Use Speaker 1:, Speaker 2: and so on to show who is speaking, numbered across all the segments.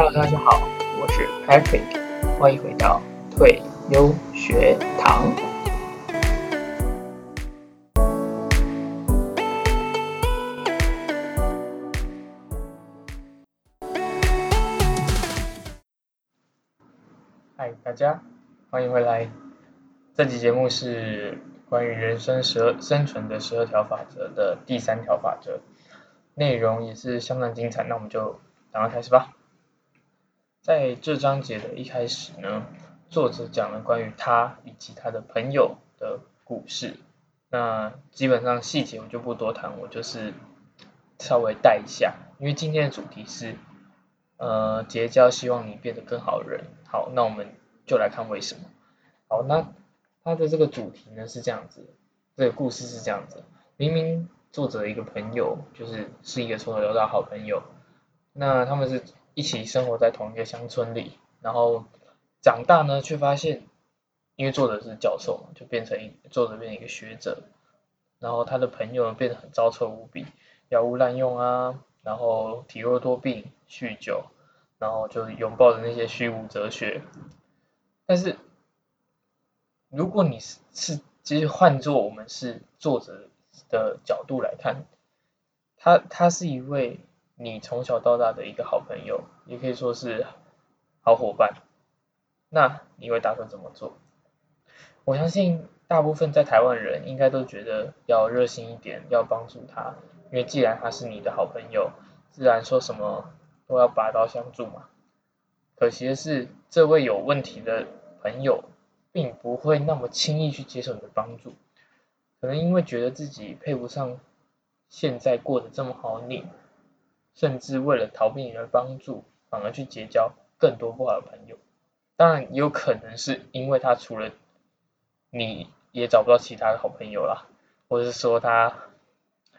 Speaker 1: Hello，大家好，我是 Patrick，欢迎回到退优学堂。嗨，大家，欢迎回来。这期节目是关于人生十二生存的十二条法则的第三条法则，内容也是相当精彩。那我们就赶快开始吧。在这章节的一开始呢，作者讲了关于他以及他的朋友的故事。那基本上细节我就不多谈，我就是稍微带一下，因为今天的主题是呃结交希望你变得更好的人。好，那我们就来看为什么。好，那他的这个主题呢是这样子，这个故事是这样子。明明作者的一个朋友就是是一个从小到大好朋友，那他们是。一起生活在同一个乡村里，然后长大呢，却发现，因为作者是教授嘛，就变成一作者变成一个学者，然后他的朋友变得很糟臭无比，药物滥用啊，然后体弱多病，酗酒，然后就拥抱着那些虚无哲学。但是，如果你是是，其实换做我们是作者的角度来看，他他是一位。你从小到大的一个好朋友，也可以说是好伙伴，那你会打算怎么做？我相信大部分在台湾人应该都觉得要热心一点，要帮助他，因为既然他是你的好朋友，自然说什么都要拔刀相助嘛。可惜的是，这位有问题的朋友，并不会那么轻易去接受你的帮助，可能因为觉得自己配不上现在过得这么好你。甚至为了逃避你的帮助，反而去结交更多不好的朋友。当然，也有可能是因为他除了你也找不到其他的好朋友啦，或者是说他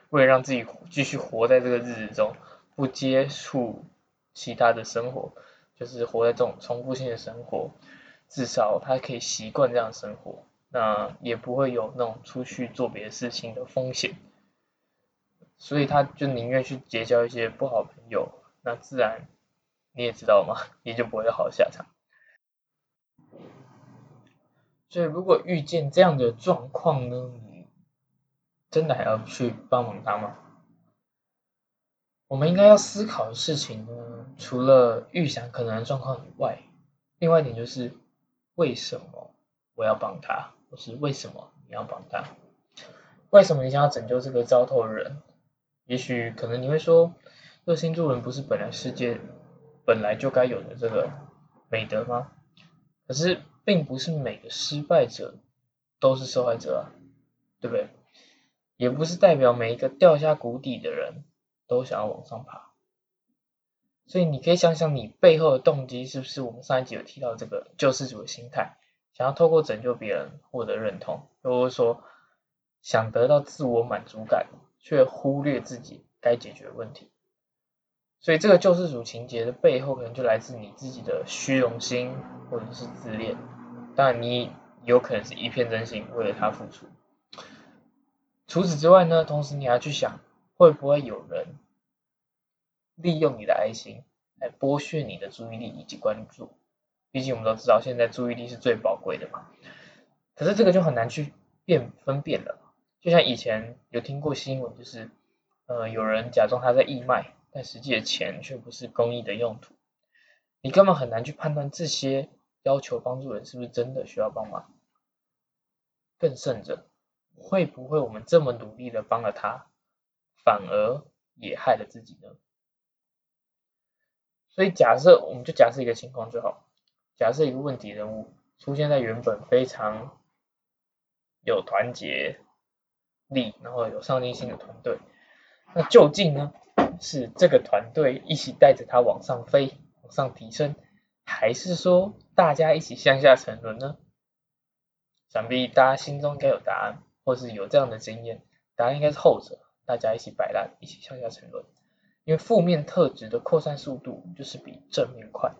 Speaker 1: 为了让自己继续活在这个日子中，不接触其他的生活，就是活在这种重复性的生活，至少他可以习惯这样生活，那也不会有那种出去做别的事情的风险。所以他就宁愿去结交一些不好朋友，那自然你也知道嘛，也就不会有好下场。所以如果遇见这样的状况呢，你真的还要去帮忙他吗？我们应该要思考的事情呢，除了预想可能的状况以外，另外一点就是为什么我要帮他，或是为什么你要帮他？为什么你想要拯救这个糟透的人？也许可能你会说，热心助人不是本来世界本来就该有的这个美德吗？可是并不是每个失败者都是受害者啊，对不对？也不是代表每一个掉下谷底的人都想要往上爬。所以你可以想想你背后的动机是不是我们上一集有提到这个救世主的心态，想要透过拯救别人获得认同，或者说想得到自我满足感。却忽略自己该解决的问题，所以这个救世主情节的背后，可能就来自你自己的虚荣心或者是自恋。当然，你有可能是一片真心为了他付出。除此之外呢，同时你还要去想，会不会有人利用你的爱心来剥削你的注意力以及关注？毕竟我们都知道，现在注意力是最宝贵的嘛。可是这个就很难去辨分辨了。就像以前有听过新闻，就是呃有人假装他在义卖，但实际的钱却不是公益的用途，你根本很难去判断这些要求帮助人是不是真的需要帮忙。更甚者，会不会我们这么努力的帮了他，反而也害了自己呢？所以假设我们就假设一个情况就好，假设一个问题人物出现在原本非常有团结。力，然后有上进心的团队，那究竟呢？是这个团队一起带着他往上飞，往上提升，还是说大家一起向下沉沦呢？想必大家心中应该有答案，或是有这样的经验，答案应该是后者，大家一起摆烂，一起向下沉沦。因为负面特质的扩散速度就是比正面快，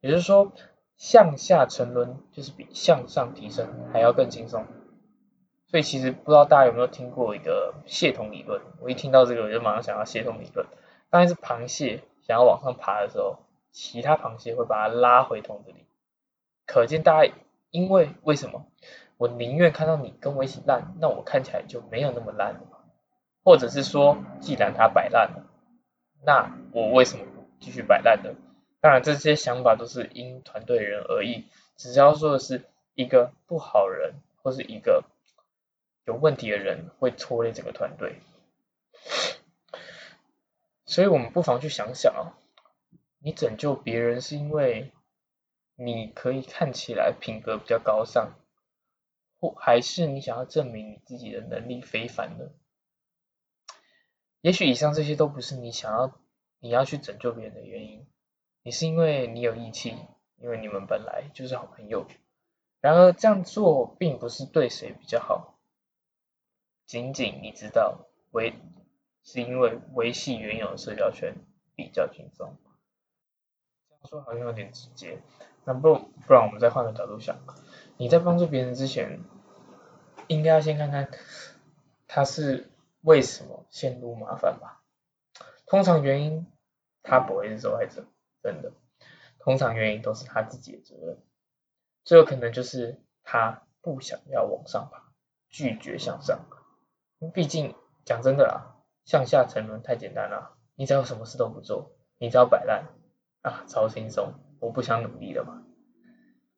Speaker 1: 也就是说，向下沉沦就是比向上提升还要更轻松。所以其实不知道大家有没有听过一个蟹桶理论？我一听到这个，我就马上想到蟹桶理论。当然是螃蟹想要往上爬的时候，其他螃蟹会把它拉回桶子里。可见大家因为为什么？我宁愿看到你跟我一起烂，那我看起来就没有那么烂了。或者是说，既然它摆烂了，那我为什么继续摆烂呢？当然，这些想法都是因团队人而异。只要说的是一个不好人，或是一个有问题的人，会拖累整个团队。所以我们不妨去想想啊，你拯救别人是因为你可以看起来品格比较高尚，或还是你想要证明你自己的能力非凡呢？也许以上这些都不是你想要你要去拯救别人的原因，你是因为你有义气，因为你们本来就是好朋友。然而这样做并不是对谁比较好，仅仅你知道为。是因为维系原有的社交圈比较轻松，这样说好像有点直接。那不不然我们再换个角度想，你在帮助别人之前，应该要先看看他是为什么陷入麻烦吧。通常原因他不会是受害者，真的。通常原因都是他自己的责任，最有可能就是他不想要往上爬，拒绝向上。毕竟讲真的啦。向下沉沦太简单了，你只要什么事都不做，你只要摆烂啊，超轻松，我不想努力了嘛。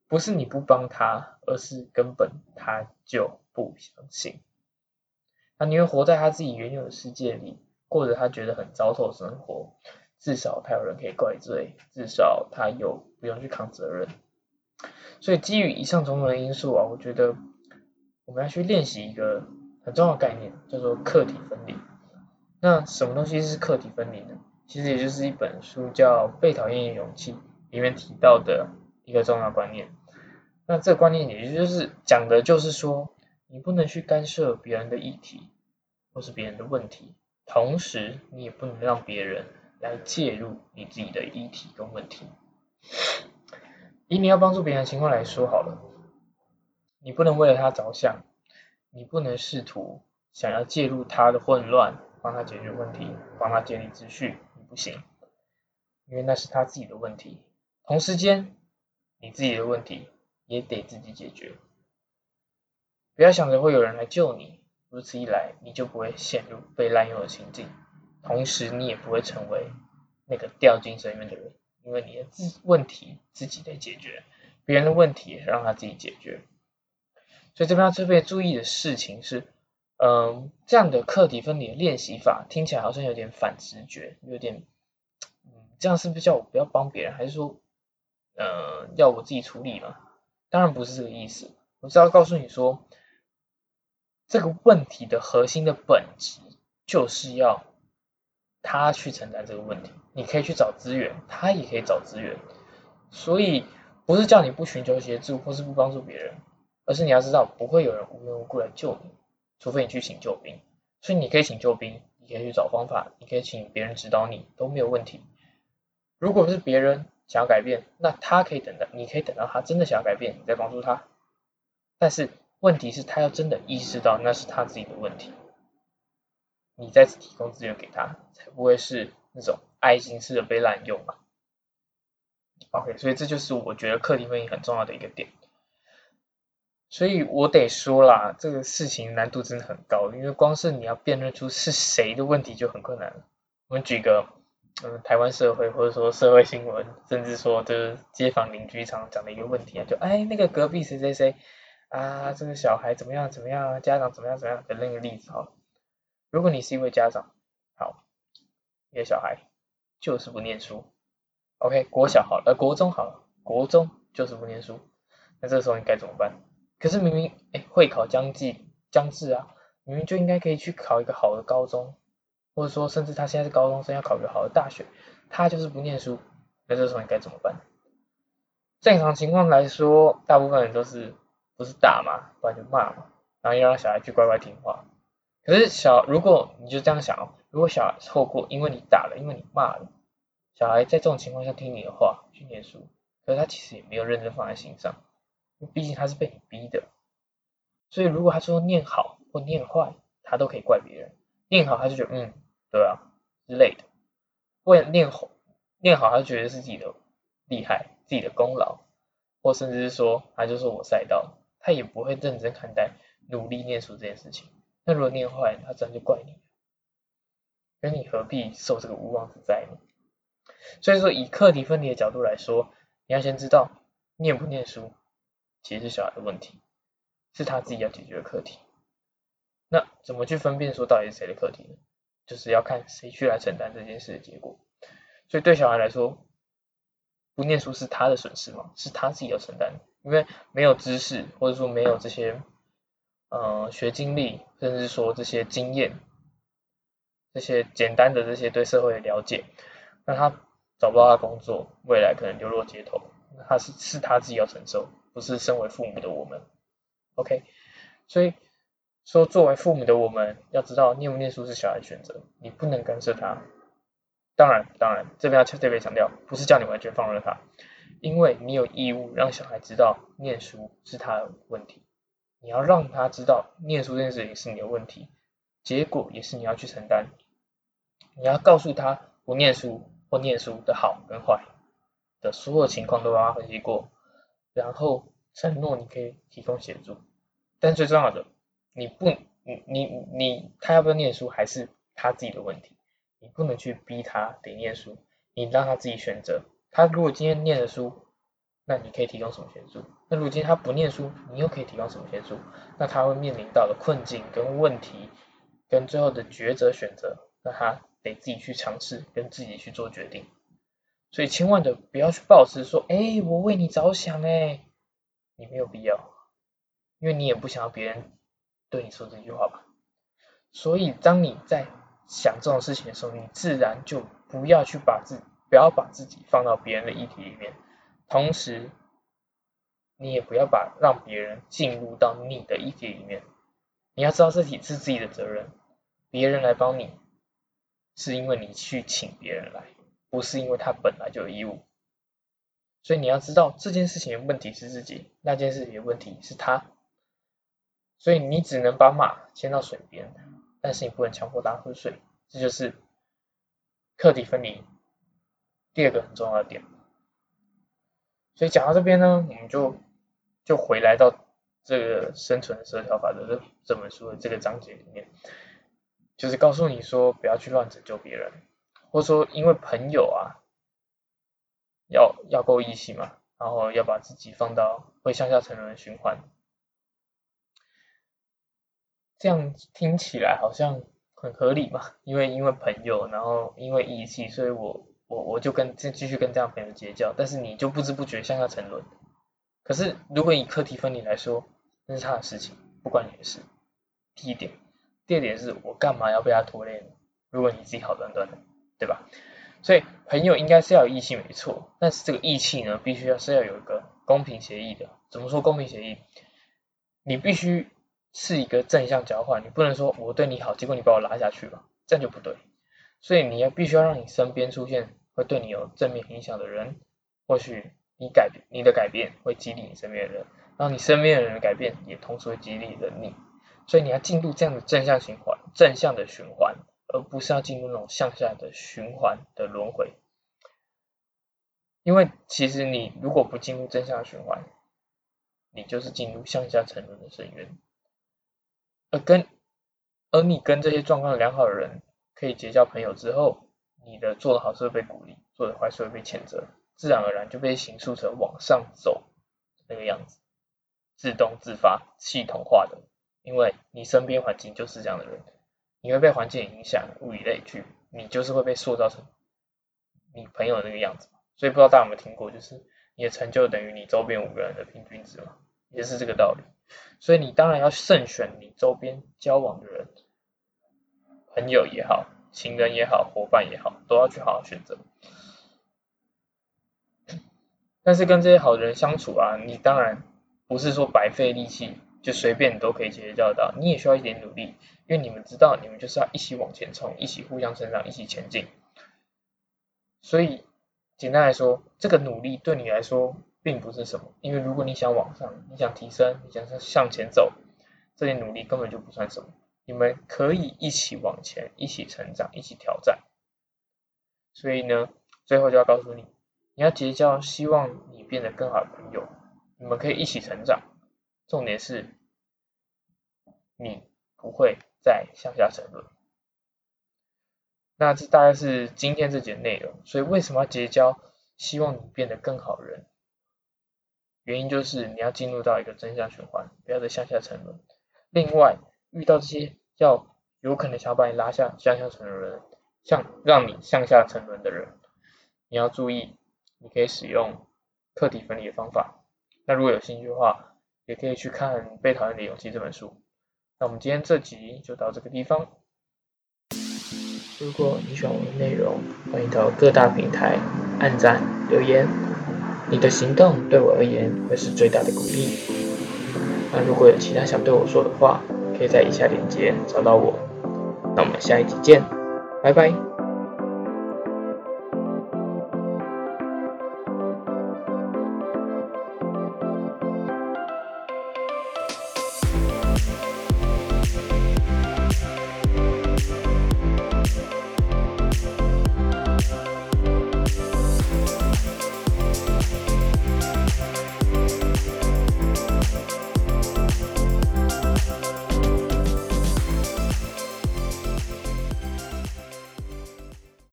Speaker 1: 不是你不帮他，而是根本他就不相信。他宁愿活在他自己原有的世界里，过着他觉得很糟透的生活，至少他有人可以怪罪，至少他有不用去扛责任。所以基于以上种种的因素啊，我觉得我们要去练习一个很重要的概念，叫做客体分离。那什么东西是客体分离呢？其实也就是一本书叫《被讨厌的勇气》里面提到的一个重要观念。那这个观念也就是讲的就是说，你不能去干涉别人的议题或是别人的问题，同时你也不能让别人来介入你自己的议题跟问题。以你要帮助别人的情况来说好了，你不能为了他着想，你不能试图想要介入他的混乱。帮他解决问题，帮他建立秩序，你不行，因为那是他自己的问题。同时间，你自己的问题也得自己解决。不要想着会有人来救你，如此一来，你就不会陷入被滥用的情境，同时你也不会成为那个掉进深渊的人，因为你的自问题自己得解决，别人的问题让他自己解决。所以这边要特别注意的事情是。嗯，这样的课题分离练习法听起来好像有点反直觉，有点，嗯，这样是不是叫我不要帮别人，还是说，呃，要我自己处理嘛？当然不是这个意思，我是要告诉你说，这个问题的核心的本质就是要他去承担这个问题，你可以去找资源，他也可以找资源，所以不是叫你不寻求协助或是不帮助别人，而是你要知道不会有人无缘无故来救你。除非你去请救兵，所以你可以请救兵，你可以去找方法，你可以请别人指导你都没有问题。如果是别人想要改变，那他可以等到，你可以等到他真的想要改变，你再帮助他。但是问题是，他要真的意识到那是他自己的问题，你再次提供资源给他，才不会是那种爱心式的被滥用嘛。OK，所以这就是我觉得课题分析很重要的一个点。所以我得说啦，这个事情难度真的很高，因为光是你要辨认出是谁的问题就很困难了。我们举个，嗯，台湾社会或者说社会新闻，甚至说就是街坊邻居常讲的一个问题啊，就哎那个隔壁谁谁谁啊，这个小孩怎么样怎么样，家长怎么样怎么样的那个例子哈。如果你是一位家长，好，你的小孩就是不念书，OK，国小好，呃，国中好了，国中就是不念书，那这时候你该怎么办？可是明明哎会考将近将至啊，明明就应该可以去考一个好的高中，或者说甚至他现在是高中生要考一个好的大学，他就是不念书，那这时候你该怎么办？正常情况来说，大部分人都是不是打嘛，不然就骂嘛，然后要让小孩去乖乖听话。可是小如果你就这样想，如果小孩错过，因为你打了，因为你骂了，小孩在这种情况下听你的话去念书，可是他其实也没有认真放在心上。毕竟他是被你逼的，所以如果他说念好或念坏，他都可以怪别人。念好他就觉得嗯对啊之类的，为念好念好他觉得是自己的厉害、自己的功劳，或甚至是说他就是我赛道，他也不会认真看待努力念书这件事情。那如果念坏，他自然就怪你，那你何必受这个无妄之灾呢？所以说，以课题分离的角度来说，你要先知道念不念书其实是小孩的问题，是他自己要解决的课题。那怎么去分辨说到底是谁的课题呢？就是要看谁去来承担这件事的结果。所以对小孩来说，不念书是他的损失嘛？是他自己要承担，因为没有知识，或者说没有这些呃学经历，甚至说这些经验，这些简单的这些对社会的了解，那他找不到他工作，未来可能流落街头，他是是他自己要承受，不是身为父母的我们。OK，所以说作为父母的我们要知道，念不念书是小孩选择，你不能干涉他。当然，当然，这边要特别强调，不是叫你完全放任他，因为你有义务让小孩知道念书是他的问题，你要让他知道念书这件事情是你的问题，结果也是你要去承担。你要告诉他不念书或念书的好跟坏的所有情况都帮他分析过，然后承诺你可以提供协助。但最重要的，你不，你你你，他要不要念书还是他自己的问题。你不能去逼他得念书，你让他自己选择。他如果今天念了书，那你可以提供什么协助？那如果今天他不念书，你又可以提供什么协助？那他会面临到的困境跟问题，跟最后的抉择选择，那他得自己去尝试，跟自己去做决定。所以千万的不要去抱持说，哎，我为你着想，哎，你没有必要，因为你也不想要别人对你说这句话吧。所以当你在想这种事情的时候，你自然就不要去把自不要把自己放到别人的议题里面，同时你也不要把让别人进入到你的议题里面。你要知道自己是自己的责任，别人来帮你是因为你去请别人来，不是因为他本来就有义务。所以你要知道这件事情的问题是自己，那件事情的问题是他，所以你只能把马牵到水边。但是你不能强迫他喝水，这就是课题分离第二个很重要的点。所以讲到这边呢，我们就就回来到这个生存十二条法则这这本书的这个章节里面，就是告诉你说不要去乱拯救别人，或者说因为朋友啊要要够义气嘛，然后要把自己放到会向下沉沦的循环。这样听起来好像很合理嘛，因为因为朋友，然后因为义气，所以我我我就跟继继续跟这样朋友结交，但是你就不知不觉向下沉沦。可是如果以课题分离来说，那是他的事情，不关你的事。第一点，第二点是我干嘛要被他拖累呢？如果你自己好端端的，对吧？所以朋友应该是要有义气没错，但是这个义气呢，必须要是要有一个公平协议的。怎么说公平协议？你必须。是一个正向交换，你不能说我对你好，结果你把我拉下去了，这样就不对。所以你要必须要让你身边出现会对你有正面影响的人，或许你改你的改变会激励你身边的人，然后你身边的人的改变也同时会激励了你。所以你要进入这样的正向循环，正向的循环，而不是要进入那种向下的循环的轮回。因为其实你如果不进入正向循环，你就是进入向下沉沦的深渊。而跟而你跟这些状况良好的人可以结交朋友之后，你的做的好事会被鼓励，做的坏事会被谴责，自然而然就被形塑成往上走那个样子，自动自发系统化的，因为你身边环境就是这样的人，你会被环境影响，物以类聚，你就是会被塑造成你朋友那个样子。所以不知道大家有没有听过，就是你的成就等于你周边五个人的平均值嘛，也是这个道理。所以你当然要慎选你周边交往的人，朋友也好，情人也好，伙伴也好，都要去好好选择。但是跟这些好的人相处啊，你当然不是说白费力气，就随便都可以结交到，你也需要一点努力，因为你们知道，你们就是要一起往前冲，一起互相成长，一起前进。所以简单来说，这个努力对你来说。并不是什么，因为如果你想往上，你想提升，你想向前走，这些努力根本就不算什么。你们可以一起往前，一起成长，一起挑战。所以呢，最后就要告诉你，你要结交希望你变得更好的朋友，你们可以一起成长。重点是，你不会再向下沉沦。那这大概是今天这节内容。所以为什么要结交希望你变得更好人？原因就是你要进入到一个正向循环，不要再向下沉沦。另外，遇到这些要有可能想要把你拉下向下沉沦的人，像让你向下沉沦的人，你要注意，你可以使用课题分离的方法。那如果有兴趣的话，也可以去看《被讨厌的勇气》这本书。那我们今天这集就到这个地方。如果你喜欢我的内容，欢迎到各大平台按赞留言，你的行动对我而言会是最大的鼓励。那如果有其他想对我说的话，可以在以下链接找到我。那我们下一集见，拜拜。